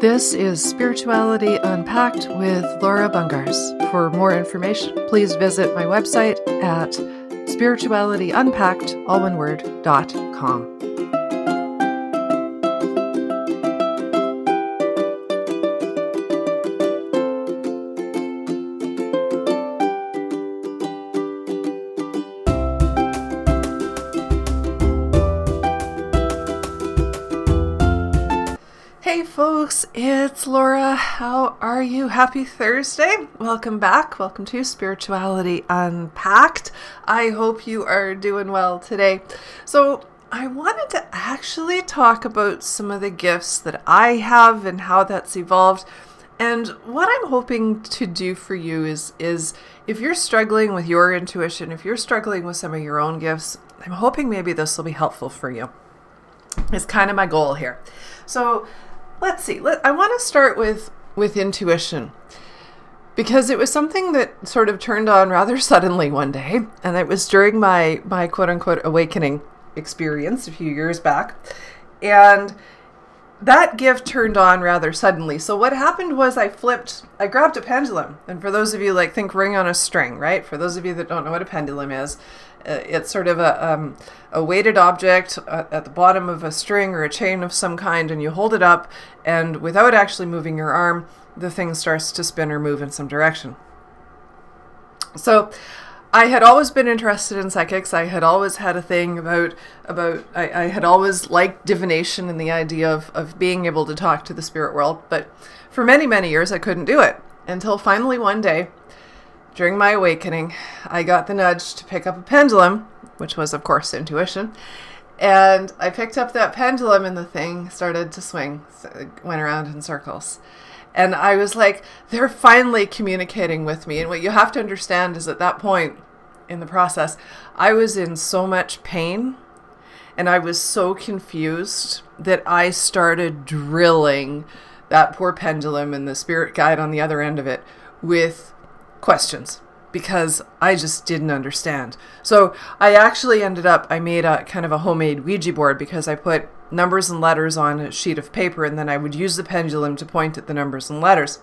This is Spirituality Unpacked with Laura Bungars. For more information, please visit my website at spiritualityunpacked, all one word, dot com. It's Laura. How are you? Happy Thursday. Welcome back. Welcome to Spirituality Unpacked. I hope you are doing well today. So, I wanted to actually talk about some of the gifts that I have and how that's evolved. And what I'm hoping to do for you is is if you're struggling with your intuition, if you're struggling with some of your own gifts, I'm hoping maybe this will be helpful for you. It's kind of my goal here. So, let's see. Let, I want to start with with intuition because it was something that sort of turned on rather suddenly one day, and it was during my my quote unquote awakening experience a few years back, and that gift turned on rather suddenly. So what happened was I flipped, I grabbed a pendulum, and for those of you like think ring on a string, right? For those of you that don't know what a pendulum is, it's sort of a, um, a weighted object at the bottom of a string or a chain of some kind, and you hold it up, and without actually moving your arm, the thing starts to spin or move in some direction. So, I had always been interested in psychics. I had always had a thing about about I, I had always liked divination and the idea of, of being able to talk to the spirit world, but for many, many years I couldn't do it. Until finally one day during my awakening, I got the nudge to pick up a pendulum, which was, of course, intuition. And I picked up that pendulum, and the thing started to swing, went around in circles. And I was like, they're finally communicating with me. And what you have to understand is at that point in the process, I was in so much pain and I was so confused that I started drilling that poor pendulum and the spirit guide on the other end of it with questions because I just didn't understand. So I actually ended up, I made a kind of a homemade Ouija board because I put numbers and letters on a sheet of paper and then I would use the pendulum to point at the numbers and letters.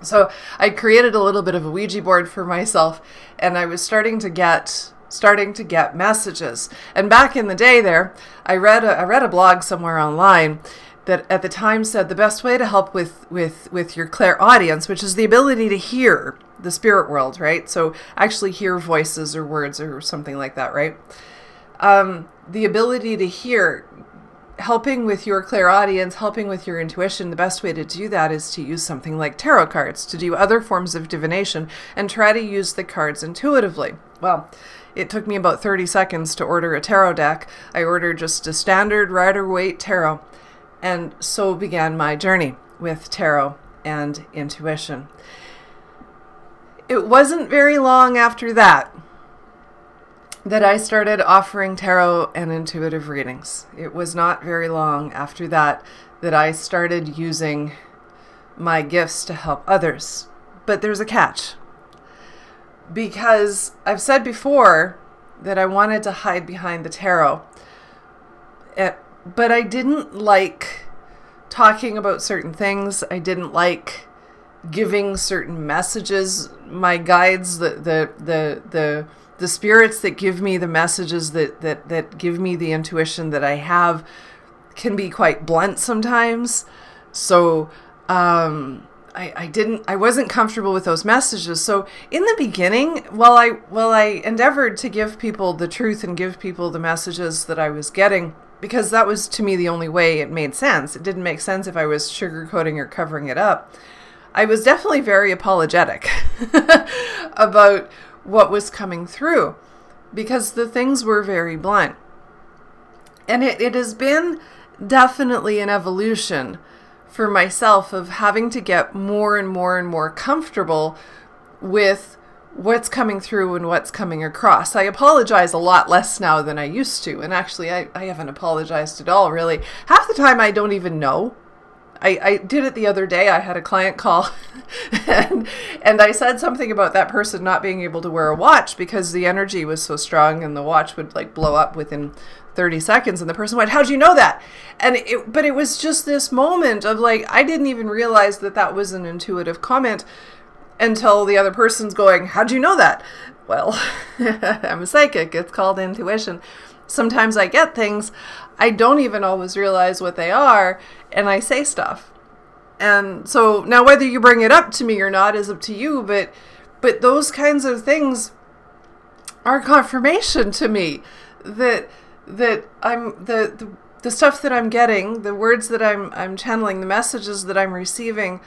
So I created a little bit of a Ouija board for myself and I was starting to get starting to get messages. And back in the day there, I read a, I read a blog somewhere online that at the time said the best way to help with with with your clairaudience, which is the ability to hear the spirit world, right? So actually hear voices or words or something like that, right? Um, the ability to hear, helping with your clairaudience, helping with your intuition, the best way to do that is to use something like tarot cards, to do other forms of divination, and try to use the cards intuitively. Well, it took me about 30 seconds to order a tarot deck. I ordered just a standard Rider Waite tarot and so began my journey with tarot and intuition. It wasn't very long after that that I started offering tarot and intuitive readings. It was not very long after that that I started using my gifts to help others. But there's a catch. Because I've said before that I wanted to hide behind the tarot. Eh, but I didn't like talking about certain things. I didn't like giving certain messages. My guides, the the the the the spirits that give me the messages that that that give me the intuition that I have can be quite blunt sometimes. So um I, I didn't I wasn't comfortable with those messages. So in the beginning, while I while I endeavored to give people the truth and give people the messages that I was getting, because that was to me the only way it made sense. It didn't make sense if I was sugarcoating or covering it up. I was definitely very apologetic about what was coming through because the things were very blunt. And it, it has been definitely an evolution for myself of having to get more and more and more comfortable with what's coming through and what's coming across. I apologize a lot less now than I used to. And actually, I, I haven't apologized at all, really. Half the time, I don't even know. I, I did it the other day. I had a client call and, and I said something about that person not being able to wear a watch because the energy was so strong and the watch would like blow up within 30 seconds. And the person went how'd you know that? And it but it was just this moment of like i didn't even realize that that was an intuitive comment until the other person's going how'd you know that? Well i'm a psychic. It's called intuition. Sometimes i get things i don't even always realize what they are and i say stuff and so now whether you bring it up to me or not is up to you but but those kinds of things are confirmation to me that that I'm the, the the stuff that I'm getting, the words that I'm I'm channeling, the messages that I'm receiving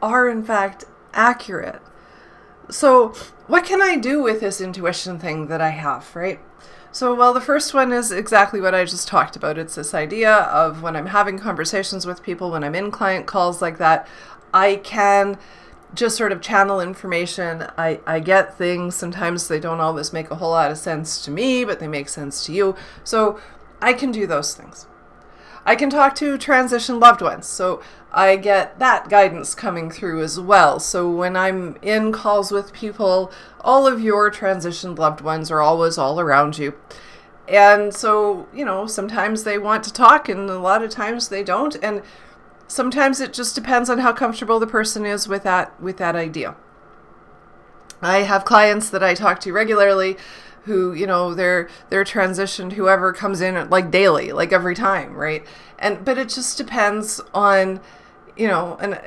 are in fact accurate. So, what can I do with this intuition thing that I have, right? So, well, the first one is exactly what I just talked about. It's this idea of when I'm having conversations with people, when I'm in client calls like that, I can just sort of channel information. I, I get things. Sometimes they don't always make a whole lot of sense to me, but they make sense to you. So I can do those things. I can talk to transition loved ones. So I get that guidance coming through as well. So when I'm in calls with people, all of your transitioned loved ones are always all around you. And so, you know, sometimes they want to talk and a lot of times they don't. And sometimes it just depends on how comfortable the person is with that with that idea. I have clients that I talk to regularly who, you know, they're they're transitioned whoever comes in like daily, like every time, right? And but it just depends on, you know, and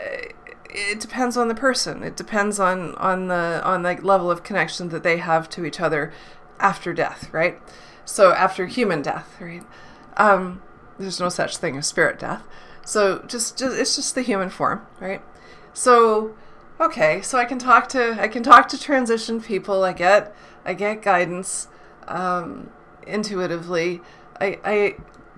it depends on the person. It depends on on the on the level of connection that they have to each other after death, right? So after human death, right? Um, there's no such thing as spirit death. So just, just it's just the human form, right? So okay, so I can talk to I can talk to transition people. I get I get guidance um, intuitively. I, I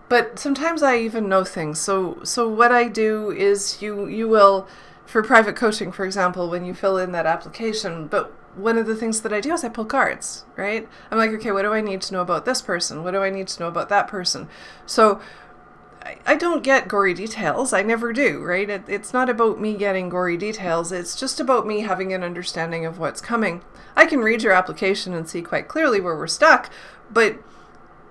but sometimes I even know things. So so what I do is you you will for private coaching, for example, when you fill in that application, but one of the things that I do is I pull cards, right? I'm like, okay, what do I need to know about this person? What do I need to know about that person? So I don't get gory details. I never do, right? It, it's not about me getting gory details. It's just about me having an understanding of what's coming. I can read your application and see quite clearly where we're stuck, but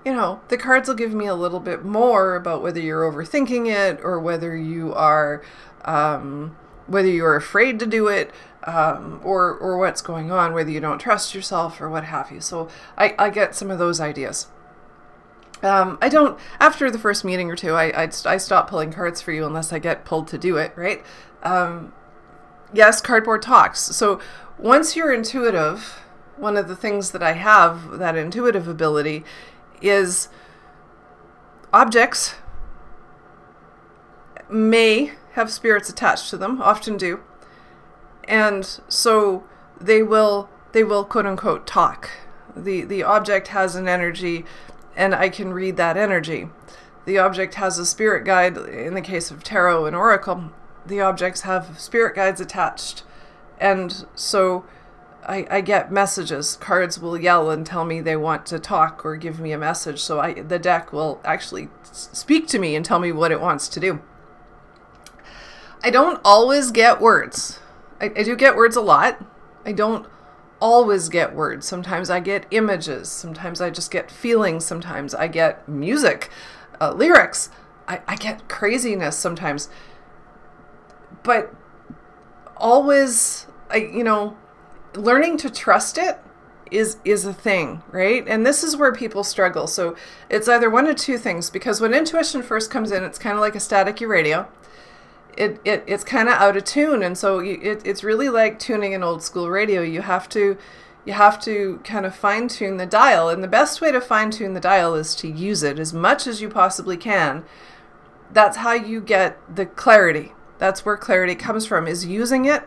you know, the cards will give me a little bit more about whether you're overthinking it or whether you are, um, whether you're afraid to do it, um, or or what's going on, whether you don't trust yourself or what have you. So I, I get some of those ideas. Um, I don't. After the first meeting or two, I, I I stop pulling cards for you unless I get pulled to do it. Right? Um, yes, cardboard talks. So once you're intuitive, one of the things that I have that intuitive ability is objects may have spirits attached to them, often do, and so they will they will quote unquote talk. the The object has an energy and I can read that energy. The object has a spirit guide. In the case of tarot and oracle, the objects have spirit guides attached. And so I, I get messages. Cards will yell and tell me they want to talk or give me a message. So I, the deck will actually speak to me and tell me what it wants to do. I don't always get words. I, I do get words a lot. I don't always get words. Sometimes I get images. Sometimes I just get feelings. Sometimes I get music, uh, lyrics. I, I get craziness sometimes. But always, I, you know, learning to trust it is is a thing, right? And this is where people struggle. So it's either one of two things because when intuition first comes in, it's kind of like a staticky radio it, it it's kind of out of tune and so it, it's really like tuning an old school radio. You have to you have to kind of fine tune the dial and the best way to fine tune the dial is to use it as much as you possibly can. That's how you get the clarity. That's where clarity comes from is using it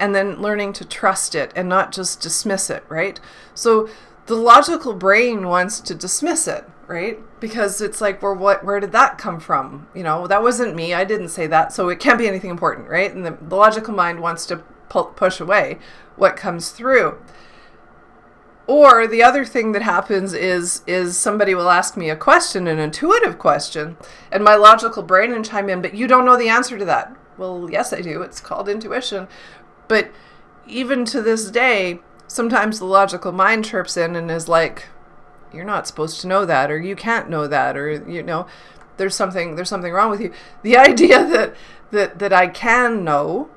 and then learning to trust it and not just dismiss it right? So the logical brain wants to dismiss it right? Because it's like, well, what? Where did that come from? You know, that wasn't me. I didn't say that, so it can't be anything important, right? And the, the logical mind wants to pu- push away what comes through. Or the other thing that happens is is somebody will ask me a question, an intuitive question, and my logical brain will chime in, but you don't know the answer to that. Well, yes, I do. It's called intuition. But even to this day, sometimes the logical mind chirps in and is like, you're not supposed to know that or you can't know that or you know there's something there's something wrong with you. The idea that that that I can know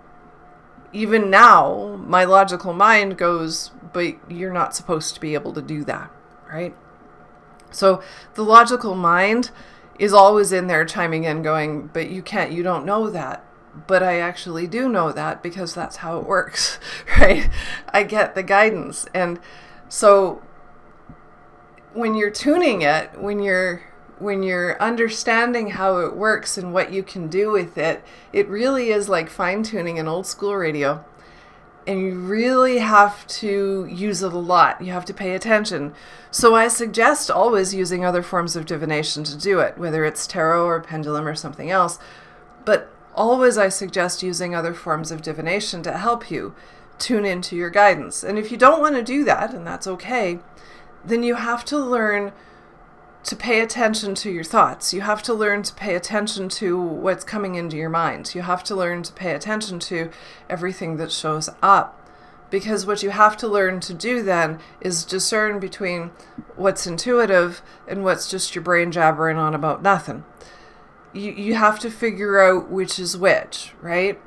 even now my logical mind goes but you're not supposed to be able to do that right? So the logical mind is always in there chiming in going but you can't you don't know that but I actually do know that because that's how it works right I get the guidance and so when you're tuning it when you're when you're understanding how it works and what you can do with it, it really is like fine tuning an old school radio. And you really have to use it a lot. You have to pay attention. So I suggest always using other forms of divination to do it, whether it's tarot or pendulum or something else. But always I suggest using other forms of divination to help you tune into your guidance. And if you don't want to do that, and that's okay, then you have to learn to pay attention to your thoughts. You have to learn to pay attention to what's coming into your mind. You have to learn to pay attention to everything that shows up. Because what you have to learn to do then is discern between what's intuitive and what's just your brain jabbering on about nothing. You, you have to figure out which is which, right?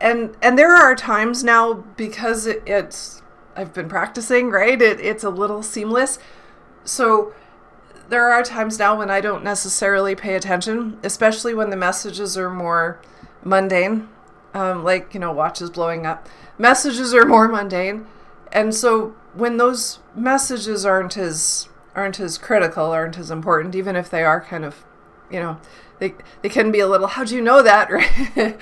And and there are times now because it, it's I've been practicing, right? It, it's a little seamless. So there are times now when I don't necessarily pay attention, especially when the messages are more mundane, um, like, you know, watches blowing up. Messages are more mundane. And so when those messages aren't as aren't as critical, aren't as important, even if they are kind of, you know, they they can be a little. How do you know that? Right?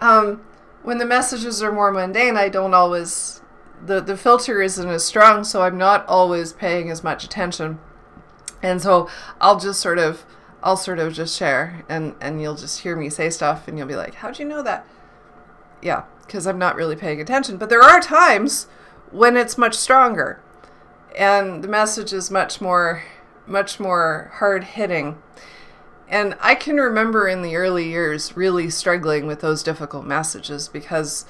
um, when the messages are more mundane, I don't always the the filter isn't as strong, so I'm not always paying as much attention. And so I'll just sort of I'll sort of just share and and you'll just hear me say stuff and you'll be like, how do you know that?" Yeah, because I'm not really paying attention. But there are times when it's much stronger and the message is much more much more hard hitting. And I can remember in the early years really struggling with those difficult messages because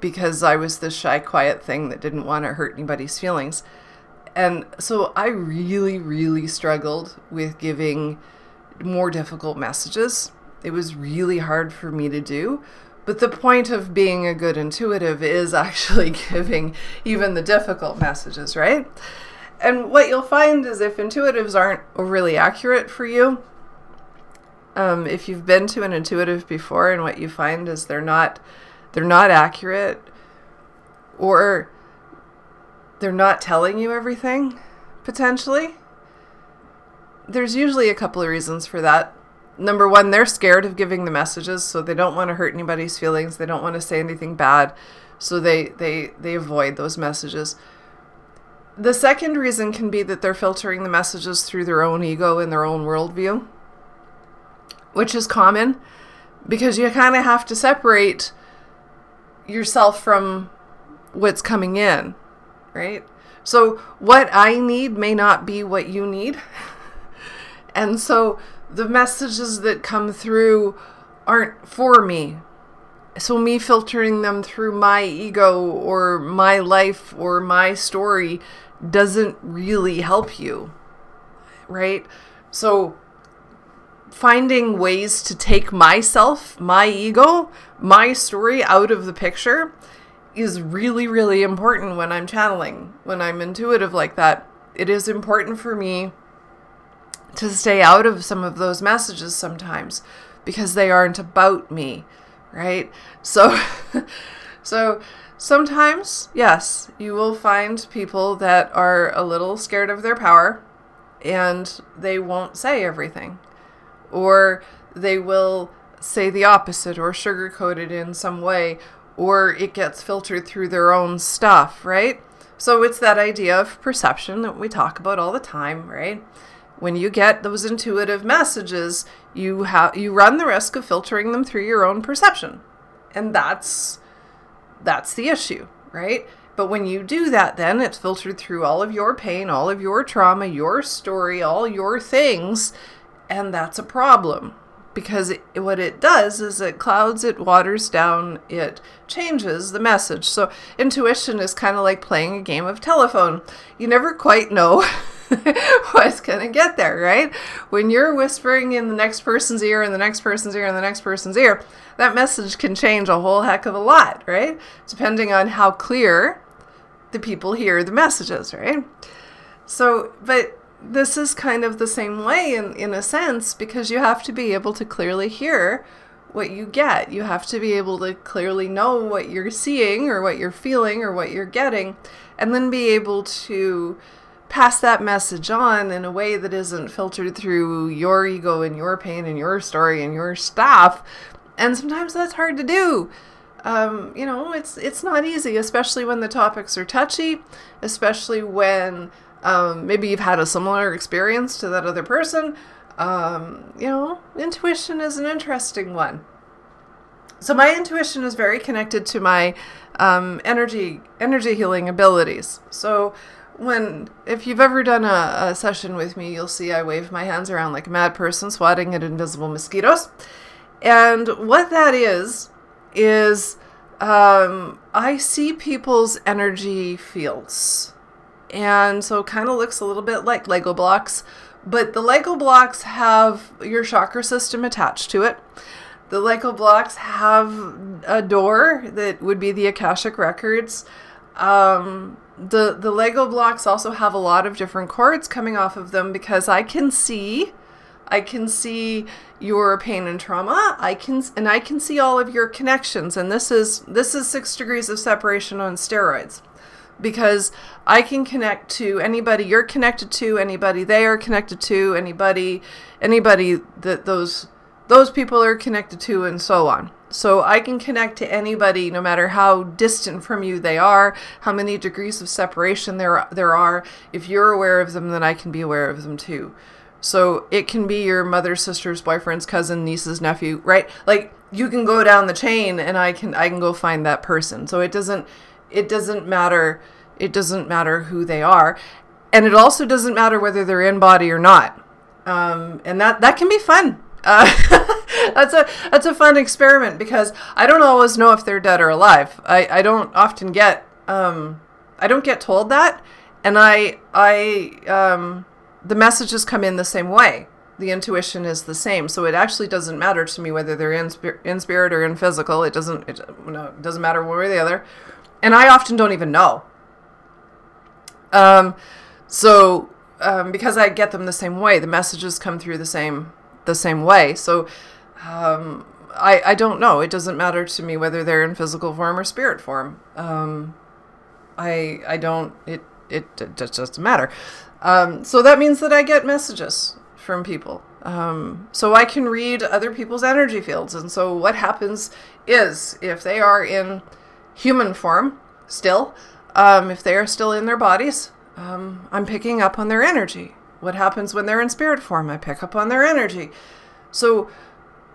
because I was this shy quiet thing that didn't want to hurt anybody's feelings. And so I really, really struggled with giving more difficult messages. It was really hard for me to do. But the point of being a good intuitive is actually giving even the difficult messages, right? And what you'll find is if intuitives aren't overly accurate for you, um, if you've been to an intuitive before and what you find is they're not they're not accurate or they're not telling you everything, potentially. There's usually a couple of reasons for that. Number one, they're scared of giving the messages, so they don't want to hurt anybody's feelings. They don't want to say anything bad, so they, they, they avoid those messages. The second reason can be that they're filtering the messages through their own ego and their own worldview, which is common because you kind of have to separate yourself from what's coming in right? So what I need may not be what you need. and so the messages that come through aren't for me. So me filtering them through my ego or my life or my story doesn't really help you. Right? So finding ways to take myself, my ego, my story out of the picture is really, really important when I'm channeling, when I'm intuitive like that. It is important for me to stay out of some of those messages sometimes because they aren't about me, right? So, so sometimes, yes, you will find people that are a little scared of their power and they won't say everything, or they will say the opposite or sugarcoat it in some way or it gets filtered through their own stuff, right? So it's that idea of perception that we talk about all the time, right? When you get those intuitive messages, you have you run the risk of filtering them through your own perception. And that's that's the issue, right? But when you do that, then it's filtered through all of your pain, all of your trauma, your story, all your things, and that's a problem, because it, what it does is it clouds, it waters down, it changes the message. So intuition is kind of like playing a game of telephone. You never quite know what's going to get there, right? When you're whispering in the next person's ear and the next person's ear and the next person's ear, that message can change a whole heck of a lot, right? Depending on how clear the people hear the messages, right? So, but this is kind of the same way in, in a sense because you have to be able to clearly hear what you get. You have to be able to clearly know what you're seeing or what you're feeling or what you're getting, and then be able to pass that message on in a way that isn't filtered through your ego and your pain and your story and your stuff. And sometimes that's hard to do. Um, you know, it's it's not easy, especially when the topics are touchy, especially when um, maybe you've had a similar experience to that other person. Um, you know, intuition is an interesting one. So my intuition is very connected to my um, energy energy healing abilities. So when if you've ever done a, a, session with me, you'll see I wave my hands around like a mad person swatting at invisible mosquitoes. And what that is is um, I see people's energy fields. And so kind of looks a little bit like Lego blocks, but the Lego blocks have your chakra system attached to it. The Lego blocks have a door that would be the Akashic records. Um, the the Lego blocks also have a lot of different cords coming off of them because I can see I can see your pain and trauma. I can and I can see all of your connections and this is this is 6 degrees of separation on steroids because I can connect to anybody you're connected to, anybody they are connected to, anybody anybody that those those people are connected to and so on. So I can connect to anybody no matter how distant from you they are, how many degrees of separation there there are. If you're aware of them, then I can be aware of them too. So it can be your mother's sister's boyfriend's cousin, niece's nephew, right? Like you can go down the chain and I can I can go find that person. So it doesn't it doesn't matter it doesn't matter who they are. And it also doesn't matter whether they're in body or not. Um, and that that can be fun. Uh, that's a that's a fun experiment because I don't always know if they're dead or alive. I, I don't often get um, I don't get told that, and I I um, the messages come in the same way. The intuition is the same, so it actually doesn't matter to me whether they're in, spir- in spirit or in physical. It doesn't it, no, it doesn't matter one way or the other, and I often don't even know. Um, so um, because I get them the same way, the messages come through the same the same way. So um, I I don't know. It doesn't matter to me whether they're in physical form or spirit form. Um, I I don't. It it, it just doesn't matter. Um, so that means that I get messages from people. Um, so I can read other people's energy fields. And so what happens is if they are in human form still, um, if they are still in their bodies, um, I'm picking up on their energy. What happens when they're in spirit form? I pick up on their energy. So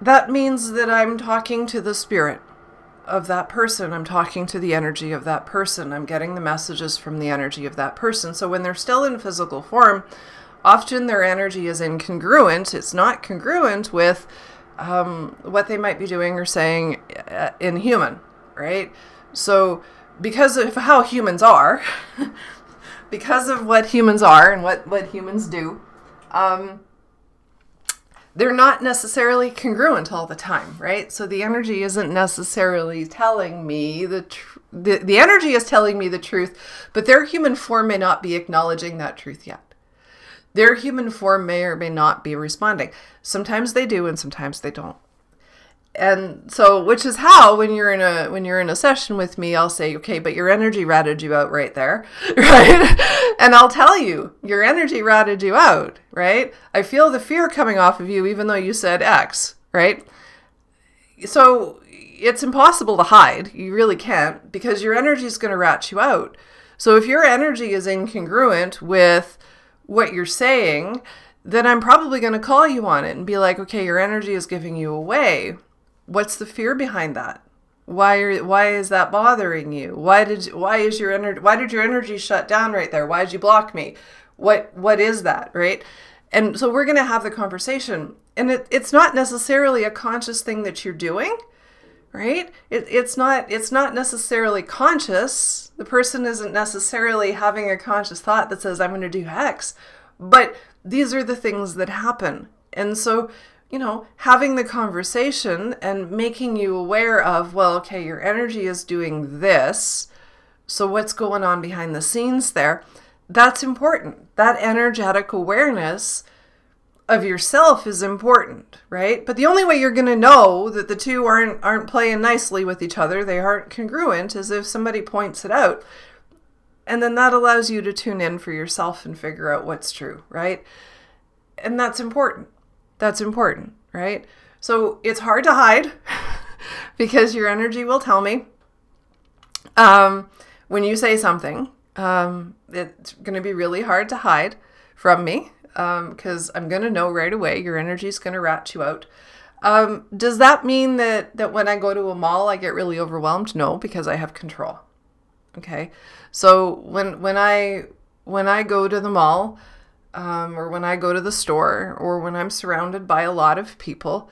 that means that I'm talking to the spirit of that person. I'm talking to the energy of that person. I'm getting the messages from the energy of that person. So when they're still in physical form, often their energy is incongruent. It's not congruent with um, what they might be doing or saying uh, in human, right? So because of how humans are, because of what humans are and what, what humans do, um, they're not necessarily congruent all the time, right? So the energy isn't necessarily telling me the tr- the, the energy is telling me the truth, but their human form may not be acknowledging that truth yet. Their human form may or may not be responding. Sometimes they do and sometimes they don't and so which is how when you're in a when you're in a session with me i'll say okay but your energy ratted you out right there right? And i'll tell you your energy ratted you out right? I feel the fear coming off of you even though you said x right? So it's impossible to hide. You really can't because your energy is going to rat you out. So if your energy is incongruent with what you're saying then i'm probably going to call you on it and be like okay your energy is giving you away what's the fear behind that? Why are why is that bothering you? Why did why is your energy why did your energy shut down right there? Why did you block me? What what is that, right? And so we're going to have the conversation. And it, it's not necessarily a conscious thing that you're doing, right? It, it's not it's not necessarily conscious. The person isn't necessarily having a conscious thought that says I'm going to do X But these are the things that happen. And so, you know, having the conversation and making you aware of, well, okay, your energy is doing this. So, what's going on behind the scenes there? That's important. That energetic awareness of yourself is important, right? But the only way you're going to know that the two aren't aren't playing nicely with each other, they aren't congruent is if somebody points it out. And then that allows you to tune in for yourself and figure out what's true, right? And that's important. That's important, right? So it's hard to hide because your energy will tell me um, when you say something. Um, it's going to be really hard to hide from me because um, I'm going to know right away. Your energy is going to rat you out. Um, does that mean that that when I go to a mall, I get really overwhelmed? No, because I have control. Okay, so when when I when I go to the mall, um, or when I go to the store, or when I'm surrounded by a lot of people,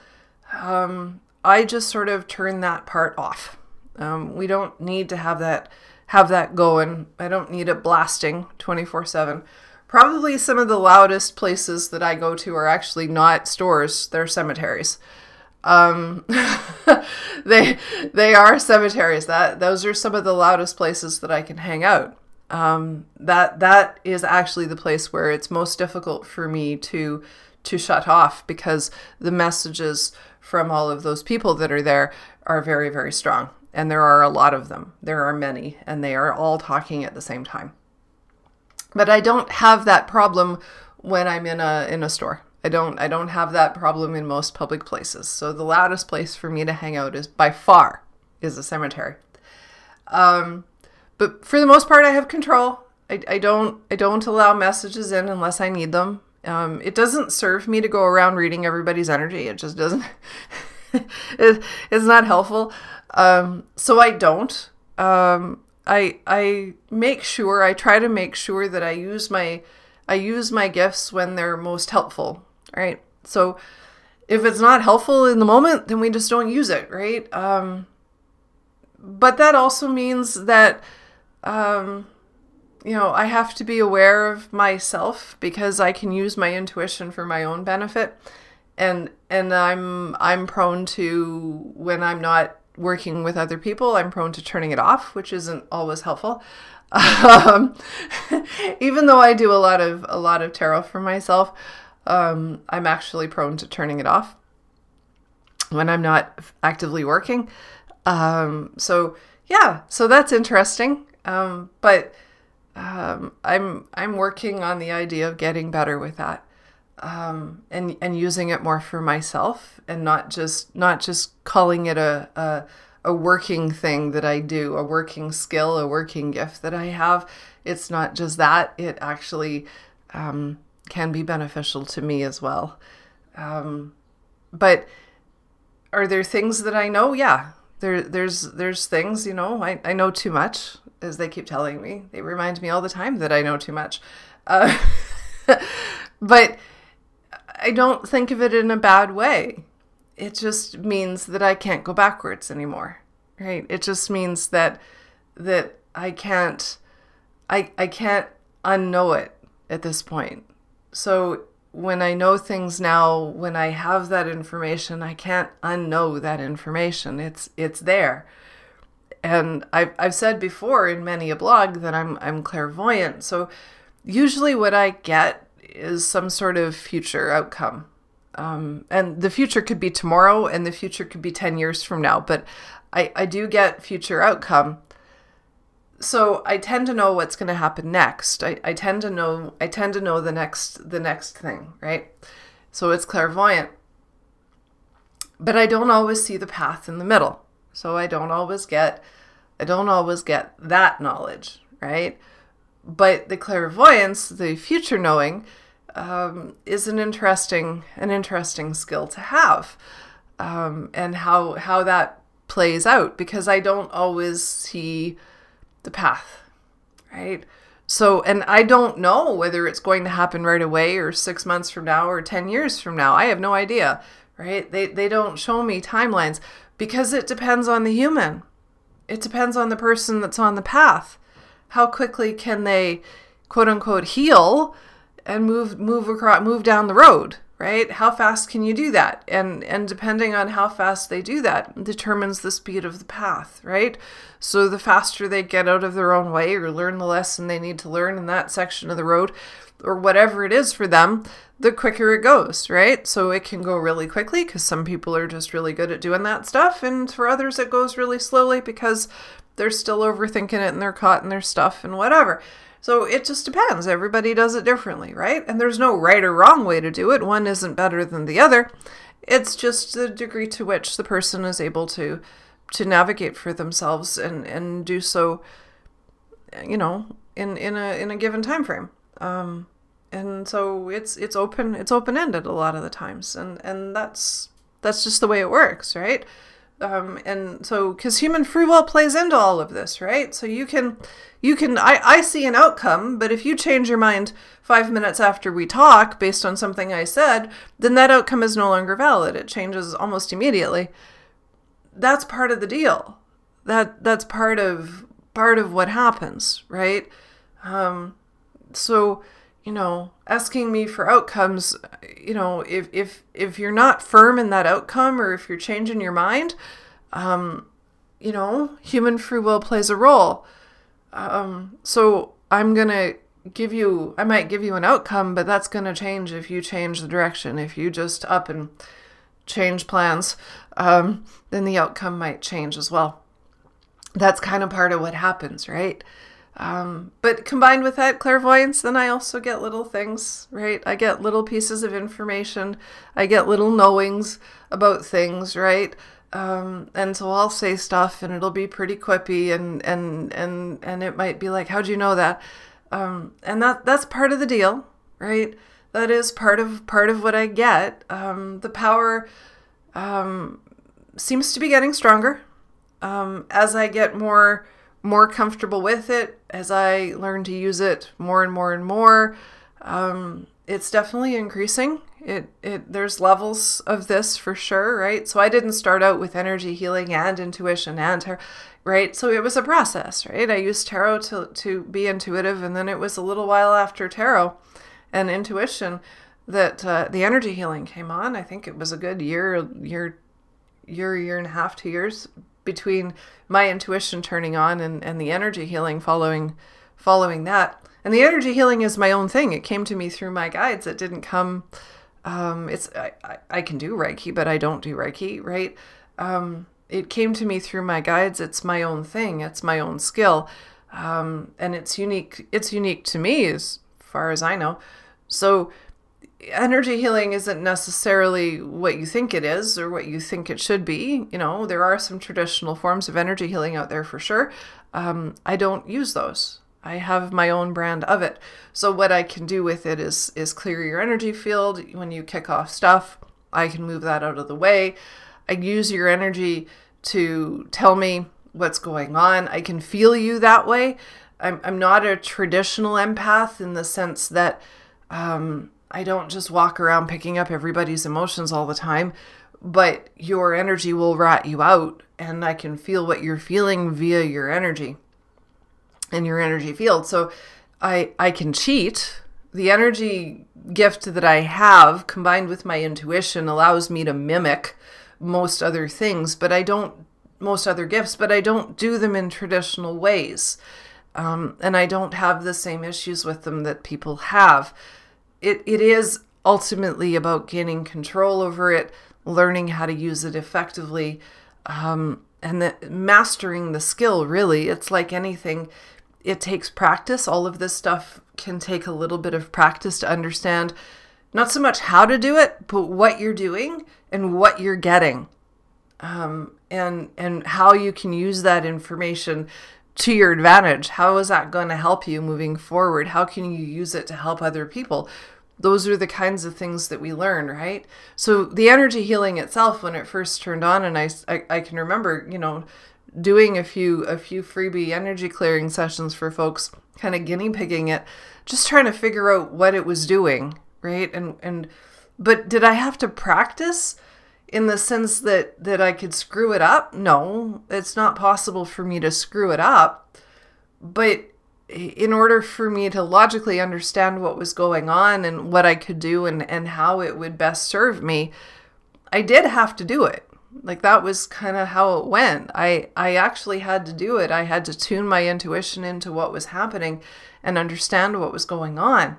um, I just sort of turn that part off. Um, we don't need to have that have that going. I don't need it blasting 24 7. Probably some of the loudest places that I go to are actually not stores, they're cemeteries. Um, they they are cemeteries. That those are some of the loudest places that I can hang out. Um, that that is actually the place where it's most difficult for me to to shut off because the messages from all of those people that are there are very very strong, and there are a lot of them. There are many, and they are all talking at the same time. But I don't have that problem when I'm in a in a store. I don't I don't have that problem in most public places. So the loudest place for me to hang out is by far is a cemetery. Um, but for the most part, I have control. I, I don't I don't allow messages in unless I need them. Um, it doesn't serve me to go around reading everybody's energy. It just doesn't. it, it's not helpful. Um, so I don't. Um, I I make sure I try to make sure that I use my I use my gifts when they're most helpful, right? So if it's not helpful in the moment, then we just don't use it, right? Um, but that also means that um, you know I have to be aware of myself because I can use my intuition for my own benefit, and and I'm I'm prone to when I'm not working with other people, I'm prone to turning it off, which isn't always helpful. Um, even though I do a lot of a lot of tarot for myself, um, I'm actually prone to turning it off when I'm not actively working. Um, so yeah, so that's interesting. Um, but um, I'm I'm working on the idea of getting better with that um, and and using it more for myself and not just not just calling it a, a a working thing that I do, a working skill, a working gift that I have. It's not just that; it actually um, can be beneficial to me as well. Um, but are there things that I know? Yeah, there there's there's things you know I, I know too much as they keep telling me. They remind me all the time that I know too much. Uh, but I don't think of it in a bad way. It just means that I can't go backwards anymore. Right? It just means that that I can't I I can't unknow it at this point. So when I know things now, when I have that information, I can't unknow that information. It's it's there. And I've I've said before in many a blog that I'm I'm clairvoyant. So usually what I get is some sort of future outcome. Um, and the future could be tomorrow and the future could be 10 years from now, but I, I do get future outcome. So I tend to know what's going to happen next. I, I tend to know I tend to know the next the next thing, right? So it's clairvoyant. But I don't always see the path in the middle. So I don't always get I don't always get that knowledge, right? But the clairvoyance, the future knowing, um, is an interesting an interesting skill to have, um, and how how that plays out because I don't always see the path, right? So, and I don't know whether it's going to happen right away or six months from now or 10 years from now. I have no idea, right? They, they don't show me timelines because it depends on the human. It depends on the person that's on the path. How quickly can they, quote unquote, heal and move move across move down the road right? How fast can you do that? And and depending on how fast they do that determines the speed of the path right? So the faster they get out of their own way or learn the lesson they need to learn in that section of the road or whatever it is for them the quicker it goes right so it can go really quickly because some people are just really good at doing that stuff and for others it goes really slowly because they're still overthinking it and they're caught in their stuff and whatever so it just depends. Everybody does it differently, right? And there's no right or wrong way to do it. One isn't better than the other. It's just the degree to which the person is able to to navigate for themselves and and do so you know in in a in a given time frame. Um and so it's it's open it's open ended a lot of the times. And and that's that's just the way it works, right? um, and so because human free will plays into all of this right? So you can you can I, I see an outcome but if you change your mind five minutes after we talk based on something i said then that outcome is no longer valid. It changes almost immediately. That's part of the deal. That that's part of part of what happens right? Um, so you know asking me for outcomes you know if if if you're not firm in that outcome or if you're changing your mind um you know human free will plays a role. Um so i'm going to give you i might give you an outcome but that's going to change if you change the direction. If you just up and change plans um then the outcome might change as well. That's kind of part of what happens right um, but combined with that clairvoyance, then I also get little things, right? I get little pieces of information. I get little knowings about things, right? Um, and so I'll say stuff and it'll be pretty quippy and, and, and, and it might be like, how'd you know that? Um, and that, that's part of the deal, right? That is part of, part of what I get. Um, the power, um, seems to be getting stronger, um, as I get more, more comfortable with it as I learn to use it more and more and more. Um, it's definitely increasing. It it there's levels of this for sure, right? So I didn't start out with energy healing and intuition and tarot, right? So it was a process, right? I used tarot to to be intuitive, and then it was a little while after tarot and intuition that uh, the energy healing came on. I think it was a good year, year, year, year and a half, two years between my intuition turning on and, and the energy healing following following that. And the energy healing is my own thing. It came to me through my guides. It didn't come um, it's I, I, can do Reiki, but I don't do Reiki, right? Um, it came to me through my guides. It's my own thing. It's my own skill. Um, and it's unique it's unique to me as far as I know. So energy healing isn't necessarily what you think it is or what you think it should be. You know, there are some traditional forms of energy healing out there for sure. Um, I don't use those. I have my own brand of it. So what I can do with it is is clear your energy field when you kick off stuff. I can move that out of the way. I use your energy to tell me what's going on. I can feel you that way. I'm I'm not a traditional empath in the sense that um, I don't just walk around picking up everybody's emotions all the time, but your energy will rat you out, and I can feel what you're feeling via your energy and your energy field. So I I can cheat. The energy gift that I have combined with my intuition allows me to mimic most other things, but I don't most other gifts, but I don't do them in traditional ways. Um, and I don't have the same issues with them that people have it, it is ultimately about gaining control over it, learning how to use it effectively, um, and the, mastering the skill. Really, it's like anything; it takes practice. All of this stuff can take a little bit of practice to understand. Not so much how to do it, but what you're doing and what you're getting, um, and and how you can use that information to your advantage. How is that going to help you moving forward? How can you use it to help other people? those are the kinds of things that we learn, right? So the energy healing itself, when it first turned on, and I, I, I can remember, you know, doing a few a few freebie energy clearing sessions for folks, kind of guinea pigging it, just trying to figure out what it was doing, right? And and but did I have to practice in the sense that that I could screw it up? No, it's not possible for me to screw it up. But in order for me to logically understand what was going on and what I could do and, and how it would best serve me, I did have to do it. Like that was kind of how it went. I I actually had to do it. I had to tune my intuition into what was happening and understand what was going on.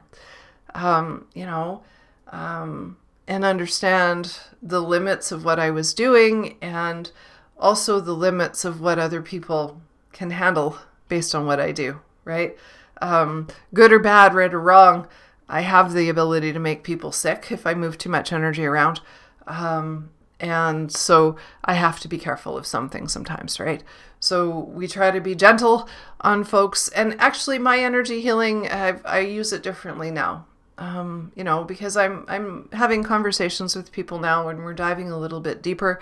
Um, you know, um, and understand the limits of what I was doing and also the limits of what other people can handle based on what I do, right? Um, good or bad, right or wrong, I have the ability to make people sick if I move too much energy around. Um, and so I have to be careful of some things sometimes, right? So we try to be gentle on folks. And actually, my energy healing, I've, i use it differently now. Um, you know, because I'm I'm having conversations with people now, and we're diving a little bit deeper.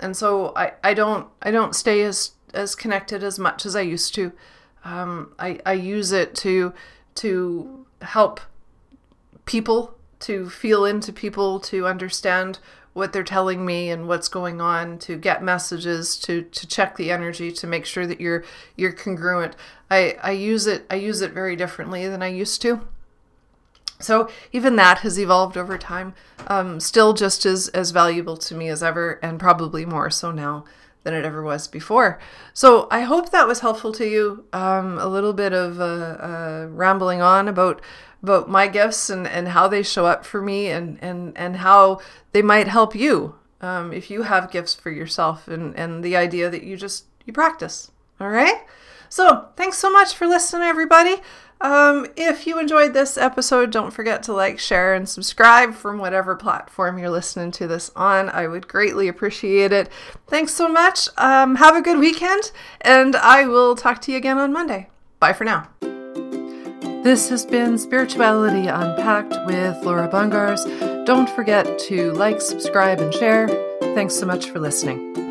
And so I, I don't I don't stay as as connected as much as I used to. Um, I I use it to to help people to feel into people to understand what they're telling me and what's going on to get messages to to check the energy to make sure that you're you're congruent i i use it i use it very differently than i used to so even that has evolved over time um, still just as as valuable to me as ever and probably more so now than it ever was before. So i hope that was helpful to you. Um, a little bit of uh, uh, rambling on about about my gifts and, and how they show up for me and, and, and how they might help you um, if you have gifts for yourself and, and the idea that you just you practice. All right? So thanks so much for listening everybody um, if you enjoyed this episode don't forget to like share and subscribe from whatever platform you're listening to this on i would greatly appreciate it thanks so much um, have a good weekend and i will talk to you again on monday bye for now this has been Spirituality Unpacked with Laura Bungars. Don't forget to like, subscribe, and share. Thanks so much for listening.